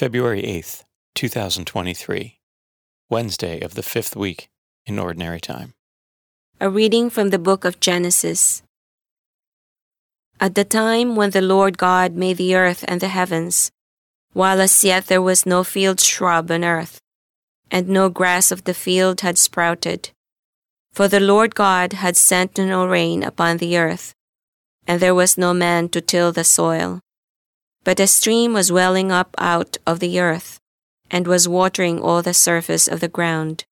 February 8th, 2023, Wednesday of the fifth week in Ordinary Time. A reading from the book of Genesis. At the time when the Lord God made the earth and the heavens, while as yet there was no field shrub on earth, and no grass of the field had sprouted, for the Lord God had sent no rain upon the earth, and there was no man to till the soil. But a stream was welling up out of the earth, and was watering all the surface of the ground.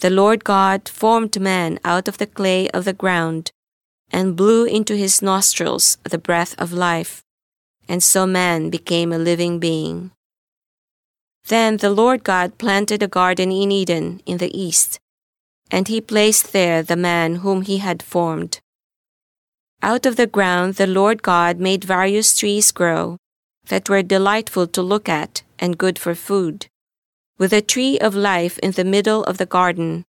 The Lord God formed man out of the clay of the ground, and blew into his nostrils the breath of life, and so man became a living being. Then the Lord God planted a garden in Eden in the east, and he placed there the man whom he had formed. Out of the ground the Lord God made various trees grow that were delightful to look at and good for food, with a tree of life in the middle of the garden,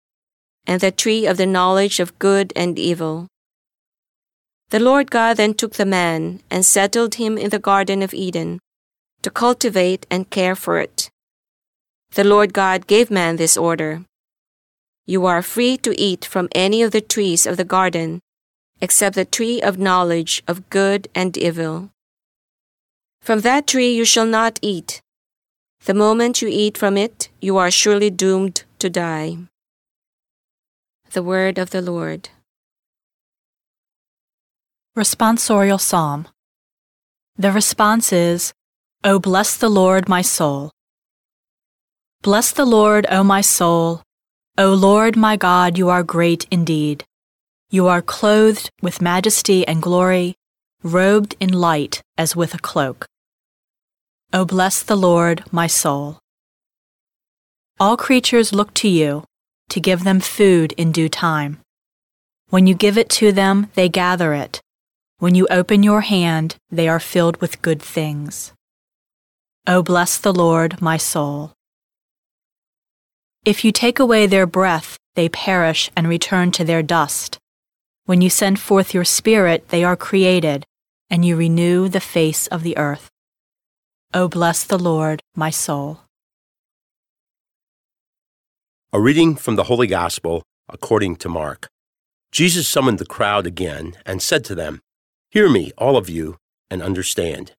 and the tree of the knowledge of good and evil. The Lord God then took the man and settled him in the Garden of Eden to cultivate and care for it. The Lord God gave man this order You are free to eat from any of the trees of the garden, except the tree of knowledge of good and evil. From that tree you shall not eat. The moment you eat from it, you are surely doomed to die. The Word of the Lord. Responsorial Psalm. The response is, O bless the Lord, my soul. Bless the Lord, O my soul. O Lord my God, you are great indeed. You are clothed with majesty and glory, robed in light as with a cloak. O bless the Lord, my soul. All creatures look to you to give them food in due time. When you give it to them, they gather it. When you open your hand, they are filled with good things. O bless the Lord, my soul. If you take away their breath, they perish and return to their dust. When you send forth your Spirit, they are created, and you renew the face of the earth. O bless the Lord, my soul. A reading from the Holy Gospel according to Mark. Jesus summoned the crowd again and said to them, Hear me, all of you, and understand.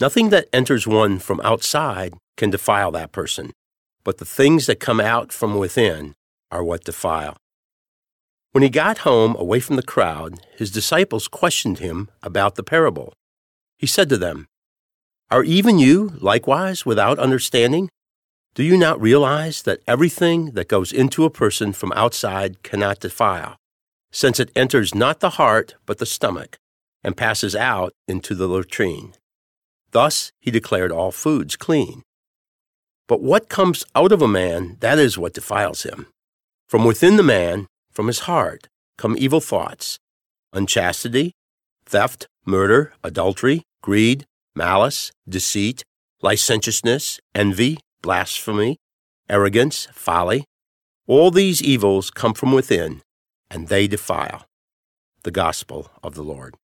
Nothing that enters one from outside can defile that person, but the things that come out from within are what defile. When he got home away from the crowd, his disciples questioned him about the parable. He said to them, Are even you likewise without understanding? Do you not realize that everything that goes into a person from outside cannot defile, since it enters not the heart but the stomach, and passes out into the latrine? Thus he declared all foods clean. But what comes out of a man, that is what defiles him. From within the man, from his heart come evil thoughts, unchastity, theft, murder, adultery, greed, malice, deceit, licentiousness, envy, blasphemy, arrogance, folly. All these evils come from within, and they defile. The Gospel of the Lord.